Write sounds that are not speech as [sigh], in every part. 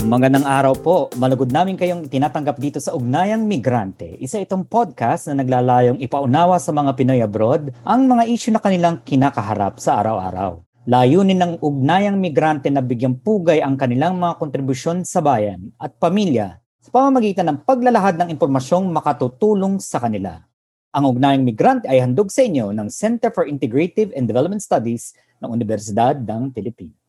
Magandang araw po. Malugod namin kayong tinatanggap dito sa Ugnayang Migrante. Isa itong podcast na naglalayong ipaunawa sa mga Pinoy abroad ang mga issue na kanilang kinakaharap sa araw-araw. Layunin ng Ugnayang Migrante na bigyang pugay ang kanilang mga kontribusyon sa bayan at pamilya sa pamamagitan ng paglalahad ng impormasyong makatutulong sa kanila. Ang Ugnayang Migrante ay handog sa inyo ng Center for Integrative and Development Studies ng Universidad ng Pilipinas.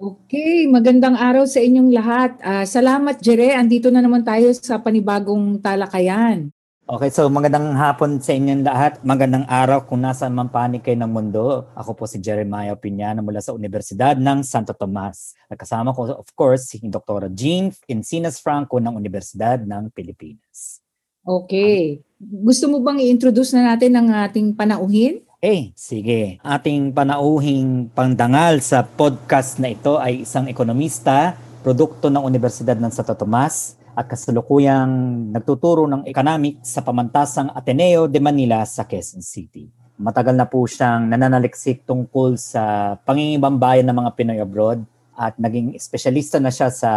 Okay, magandang araw sa inyong lahat. Uh, salamat Jere, andito na naman tayo sa panibagong talakayan. Okay, so magandang hapon sa inyong lahat. Magandang araw kung nasaan man panig kayo ng mundo. Ako po si Jeremiah Piñana mula sa Universidad ng Santo Tomas. At kasama ko, of course, si Dr. Jean Encinas Franco ng Universidad ng Pilipinas. Okay. Gusto mo bang i-introduce na natin ang ating panauhin? Eh, sige. Ating panauhing pangdangal sa podcast na ito ay isang ekonomista, produkto ng Universidad ng Santo Tomas at kasalukuyang nagtuturo ng economics sa pamantasang Ateneo de Manila sa Quezon City. Matagal na po siyang nananaliksik tungkol sa pangingibang bayan ng mga Pinoy abroad at naging espesyalista na siya sa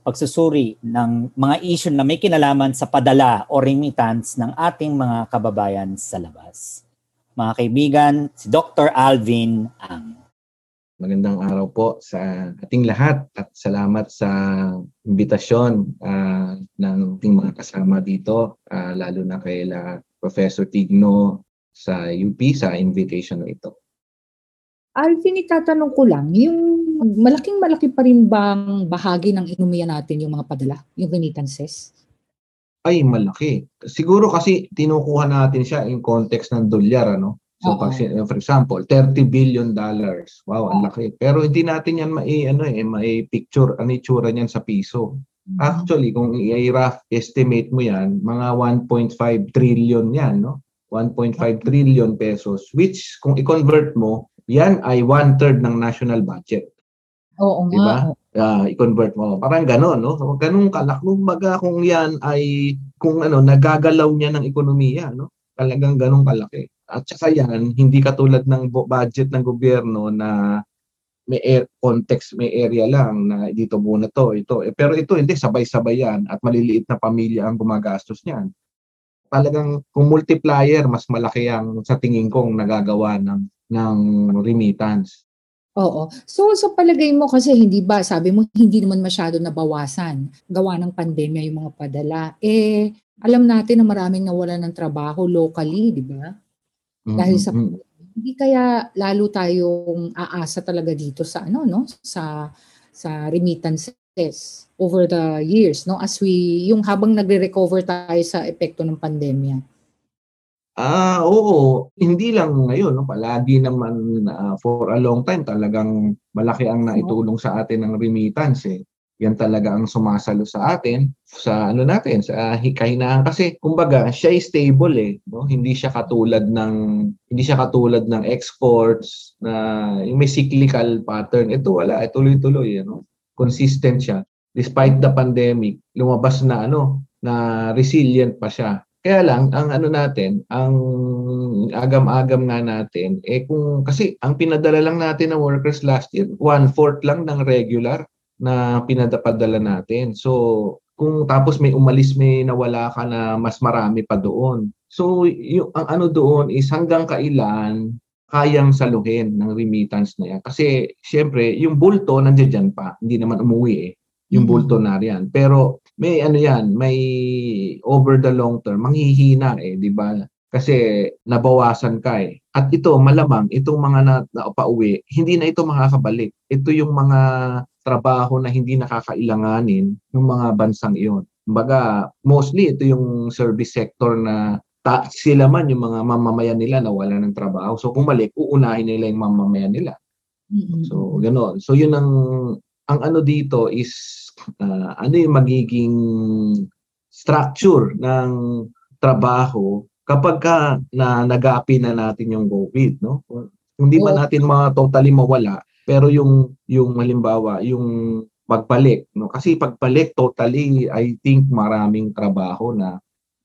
pagsusuri ng mga issue na may kinalaman sa padala o remittance ng ating mga kababayan sa labas mga kaibigan, si Dr. Alvin Ang. Magandang araw po sa ating lahat at salamat sa imbitasyon uh, ng ating mga kasama dito, uh, lalo na kay la Professor Tigno sa UP sa invitation na ito. Alvin, itatanong ko lang, yung malaking malaki pa rin bang bahagi ng inumiya natin yung mga padala, yung remittances? Ay malaki. Siguro kasi tinukuha natin siya in context ng dolyar ano. So pag, for example, 30 billion dollars. Wow, ang laki. Pero hindi natin yan mai ano eh mai picture ano itsura niyan sa piso. Mm-hmm. Actually, kung i-rough estimate mo yan, mga 1.5 trillion yan, no? 1.5 trillion pesos which kung i-convert mo, yan ay one-third ng national budget. Oo nga. Uh, i-convert mo. Parang gano'n, no? So, ganun kalak. Kumbaga kung yan ay, kung ano, nagagalaw niya ng ekonomiya, no? Talagang ganun kalaki. At saka yan, hindi katulad ng budget ng gobyerno na may air, context, may area lang na dito muna to, ito. Eh, pero ito hindi, sabay-sabay yan at maliliit na pamilya ang gumagastos niyan. Talagang kung multiplier, mas malaki ang sa tingin kong nagagawa ng, ng remittance. Oo. So sa palagay mo kasi hindi ba, sabi mo hindi naman masyado nabawasan gawa ng pandemya yung mga padala. Eh alam natin na maraming nawalan ng trabaho locally, di ba? Mm-hmm. Dahil sa hindi kaya lalo tayong aasa talaga dito sa ano no sa sa remittances over the years no as we yung habang nagre-recover tayo sa epekto ng pandemya. Ah, oo. Hindi lang ngayon, no? palagi naman uh, for a long time talagang malaki ang naitulong sa atin ng remittance. Eh. Yan talaga ang sumasalo sa atin sa ano natin sa hikahinaan kasi kumbaga siya ay stable eh no hindi siya katulad ng hindi siya katulad ng exports na yung may cyclical pattern ito wala eh, tuloy-tuloy eh, no consistent siya despite the pandemic lumabas na ano na resilient pa siya kaya lang, ang ano natin, ang agam-agam nga natin, eh kung, kasi ang pinadala lang natin ng workers last year, one-fourth lang ng regular na pinadapadala natin. So, kung tapos may umalis, may nawala ka na mas marami pa doon. So, yung, ang ano doon is hanggang kailan kayang saluhin ng remittance na yan. Kasi, syempre, yung bulto nandiyan pa. Hindi naman umuwi eh. Yung mm-hmm. bulto na riyan. Pero, may ano yan, may over the long term, manghihina eh, di ba? Kasi nabawasan ka eh. At ito, malamang, itong mga na, na pauwi, hindi na ito makakabalik. Ito yung mga trabaho na hindi nakakailanganin ng mga bansang iyon. Kumbaga, mostly ito yung service sector na ta- sila man yung mga mamamayan nila na wala ng trabaho. So bumalik, uunahin nila yung mamamayan nila. So ganoon. So yun ang ang ano dito is uh, ano yung magiging structure ng trabaho kapag ka na nagapi na natin yung COVID, no? Hindi man natin mga totally mawala, pero yung yung halimbawa, yung pagbalik, no? Kasi pagbalik totally I think maraming trabaho na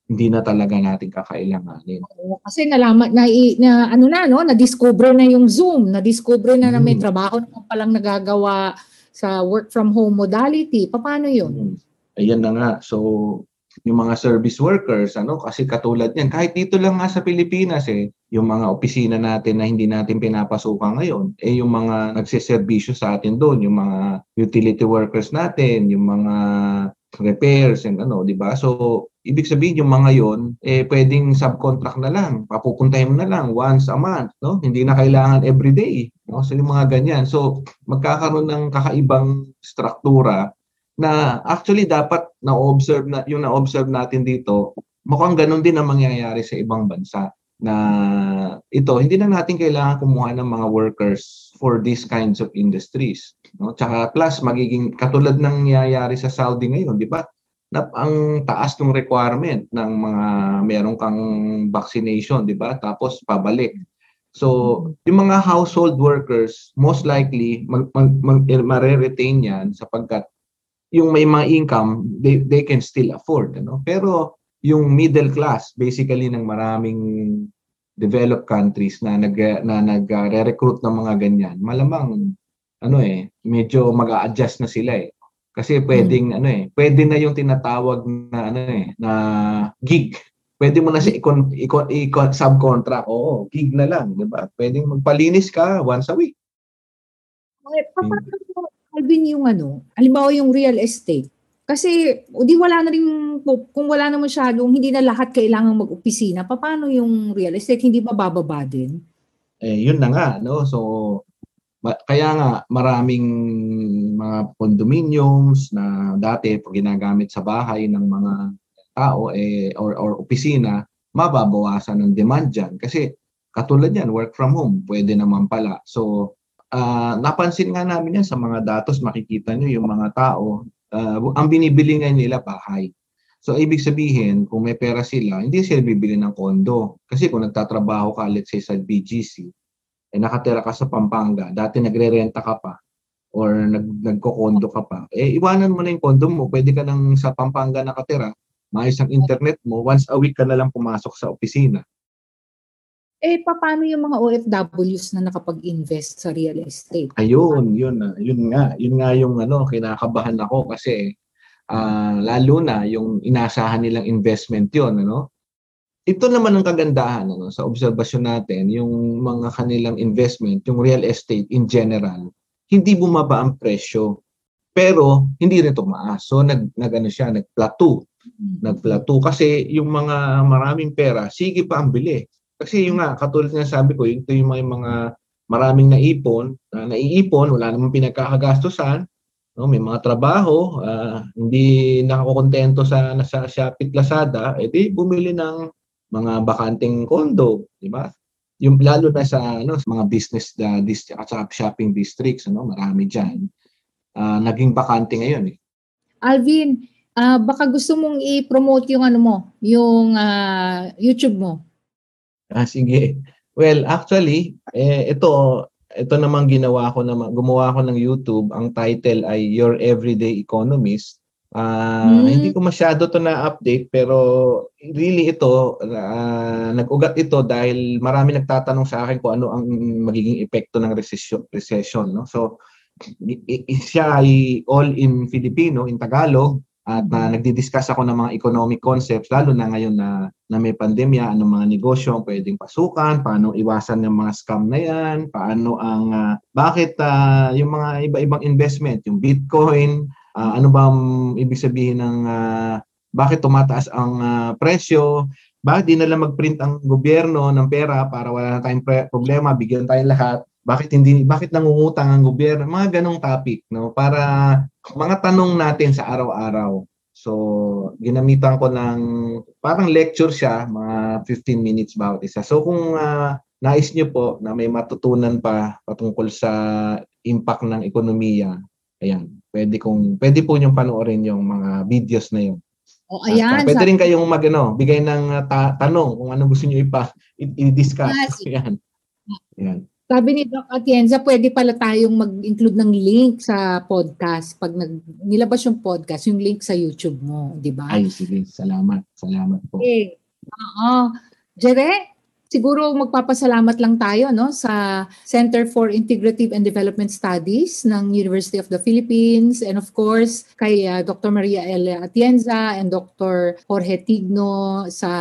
hindi na talaga natin kakailanganin. Oo, kasi nalaman na, na ano na no, na discover na yung Zoom, na discover na na may mm. trabaho na palang nagagawa sa work from home modality. Paano yun? Mm. Ayan na nga. So, yung mga service workers, ano, kasi katulad yan, kahit dito lang nga sa Pilipinas, eh, yung mga opisina natin na hindi natin pinapasukan ngayon, eh, yung mga nagsiservisyo sa atin doon, yung mga utility workers natin, yung mga repairs and ano, di ba? So, ibig sabihin yung mga yon eh, pwedeng subcontract na lang, papupuntahin mo na lang once a month, no? Hindi na kailangan everyday, no? So, yung mga ganyan. So, magkakaroon ng kakaibang struktura na actually dapat na-observe na yung na-observe natin dito, mukhang ganun din ang mangyayari sa ibang bansa na ito hindi na natin kailangan kumuha ng mga workers for these kinds of industries no tsaka plus magiging katulad ng nangyayari sa Saudi ngayon di ba na ang taas ng requirement ng mga meron kang vaccination di ba tapos pabalik so yung mga household workers most likely mag, mag, mag, mag yan sapagkat yung may mga income, they, they can still afford. Ano? Pero yung middle class, basically ng maraming developed countries na nag na nagre-recruit ng mga ganyan, malamang ano eh, medyo mag-a-adjust na sila eh. Kasi pwedeng hmm. ano eh, pwede na yung tinatawag na ano eh, na gig. Pwede mo na si icon, icon, icon subcontract. Oo, gig na lang, 'di ba? Pwedeng magpalinis ka once a week. Okay, paano Alvin, yung ano, halimbawa yung real estate. Kasi, o di wala na rin, kung wala na masyadong, hindi na lahat kailangan mag-opisina, paano yung real estate? Hindi ba bababa din? Eh, yun na nga, no? So, kaya nga maraming mga condominiums na dati ginagamit sa bahay ng mga tao eh, or, or opisina, mababawasan ng demand dyan. Kasi katulad yan, work from home, pwede naman pala. So, uh, napansin nga namin yan sa mga datos, makikita nyo yung mga tao, uh, ang binibili nga nila bahay. So, ibig sabihin, kung may pera sila, hindi sila bibili ng kondo. Kasi kung nagtatrabaho ka, let's say sa BGC, eh nakatira ka sa Pampanga, dati nagre-renta ka pa, or nag nagko-kondo ka pa, eh iwanan mo na yung kondo mo, pwede ka nang sa Pampanga nakatira, maayos ang internet mo, once a week ka na lang pumasok sa opisina. Eh, paano yung mga OFWs na nakapag-invest sa real estate? Ayun, yun, yun nga. Yun nga yung ano, kinakabahan ako kasi uh, lalo na yung inasahan nilang investment yun. Ano? Ito naman ang kagandahan ano, sa obserbasyon natin, yung mga kanilang investment, yung real estate in general, hindi bumaba ang presyo. Pero hindi rin tumaas. So nag, nag ano siya, nag-plateau. Mm-hmm. Nag-plateau kasi yung mga maraming pera, sige pa ang bili kasi yung nga, katulad nga sabi ko, ito yung mga, mga maraming naipon, na naiipon, wala namang pinagkakagastusan, no, may mga trabaho, uh, hindi nakakontento sa nasa Shopee Lazada, edi bumili ng mga bakanting kondo, di ba? Yung lalo na sa ano, sa mga business uh, district at sa shopping districts, ano, marami diyan. Uh, naging bakante ngayon eh. Alvin, uh, baka gusto mong i-promote yung ano mo, yung uh, YouTube mo. Ah, sige. Well, actually, eh, ito, ito namang ginawa ko naman, gumawa ko ng YouTube. Ang title ay Your Everyday Economist. Uh, mm. Hindi ko masyado to na-update pero really ito, uh, nag-ugat ito dahil marami nagtatanong sa akin kung ano ang magiging epekto ng recession. recession no? So, siya ay all in Filipino, in Tagalog at uh, nagdi-discuss ako ng mga economic concepts lalo na ngayon na na may pandemya, anong mga negosyo ang pwedeng pasukan, paano iwasan ng mga scam na yan, paano ang uh, bakit uh, yung mga iba-ibang investment, yung Bitcoin, uh, ano ba ang ibig sabihin ng uh, bakit tumataas ang uh, presyo, bakit di na lang mag-print ang gobyerno ng pera para wala na tayong pre- problema, bigyan tayong lahat, bakit hindi bakit nangungutang ang gobyerno, mga ganong topic no? Para mga tanong natin sa araw-araw. So, ginamitan ko ng parang lecture siya, mga 15 minutes bawat isa. So, kung uh, nais niyo po na may matutunan pa patungkol sa impact ng ekonomiya, ayan, pwede kong pwede po niyo panoorin yung mga videos na yun. O oh, ayan. At, uh, pwede rin kayong mag ano, bigay ng uh, ta- tanong kung ano gusto niyo ipa i-discuss. Yes. Ayan. Ayan. Sabi ni Doc Atienza, pwede pala tayong mag-include ng link sa podcast pag nag, nilabas yung podcast, yung link sa YouTube mo, di ba? Ay, sige. Salamat. Salamat po. Okay. Oo. Jere, siguro magpapasalamat lang tayo no sa Center for Integrative and Development Studies ng University of the Philippines and of course kay uh, Dr. Maria L. Atienza and Dr. Jorge Tigno sa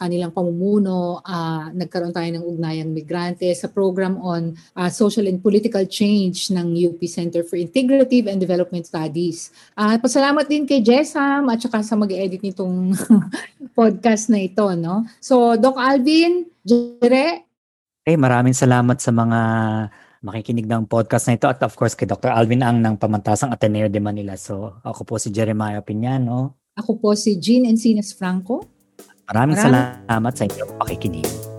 kanilang pamumuno uh, nagkaroon tayo ng ugnayang migrante sa program on uh, social and political change ng UP Center for Integrative and Development Studies. Uh, pasalamat din kay Jessam at saka sa mag-edit nitong [laughs] podcast na ito no. So Doc Alvin, Jere, Eh, maraming salamat sa mga makikinig ng podcast na ito at of course kay Dr. Alvin Ang ng Pamantasang Ateneo de Manila. So ako po si Jeremiah Piñano. ako po si Jean Encinas Franco. Maraming Maraming- salamat sa inyong pakikinig.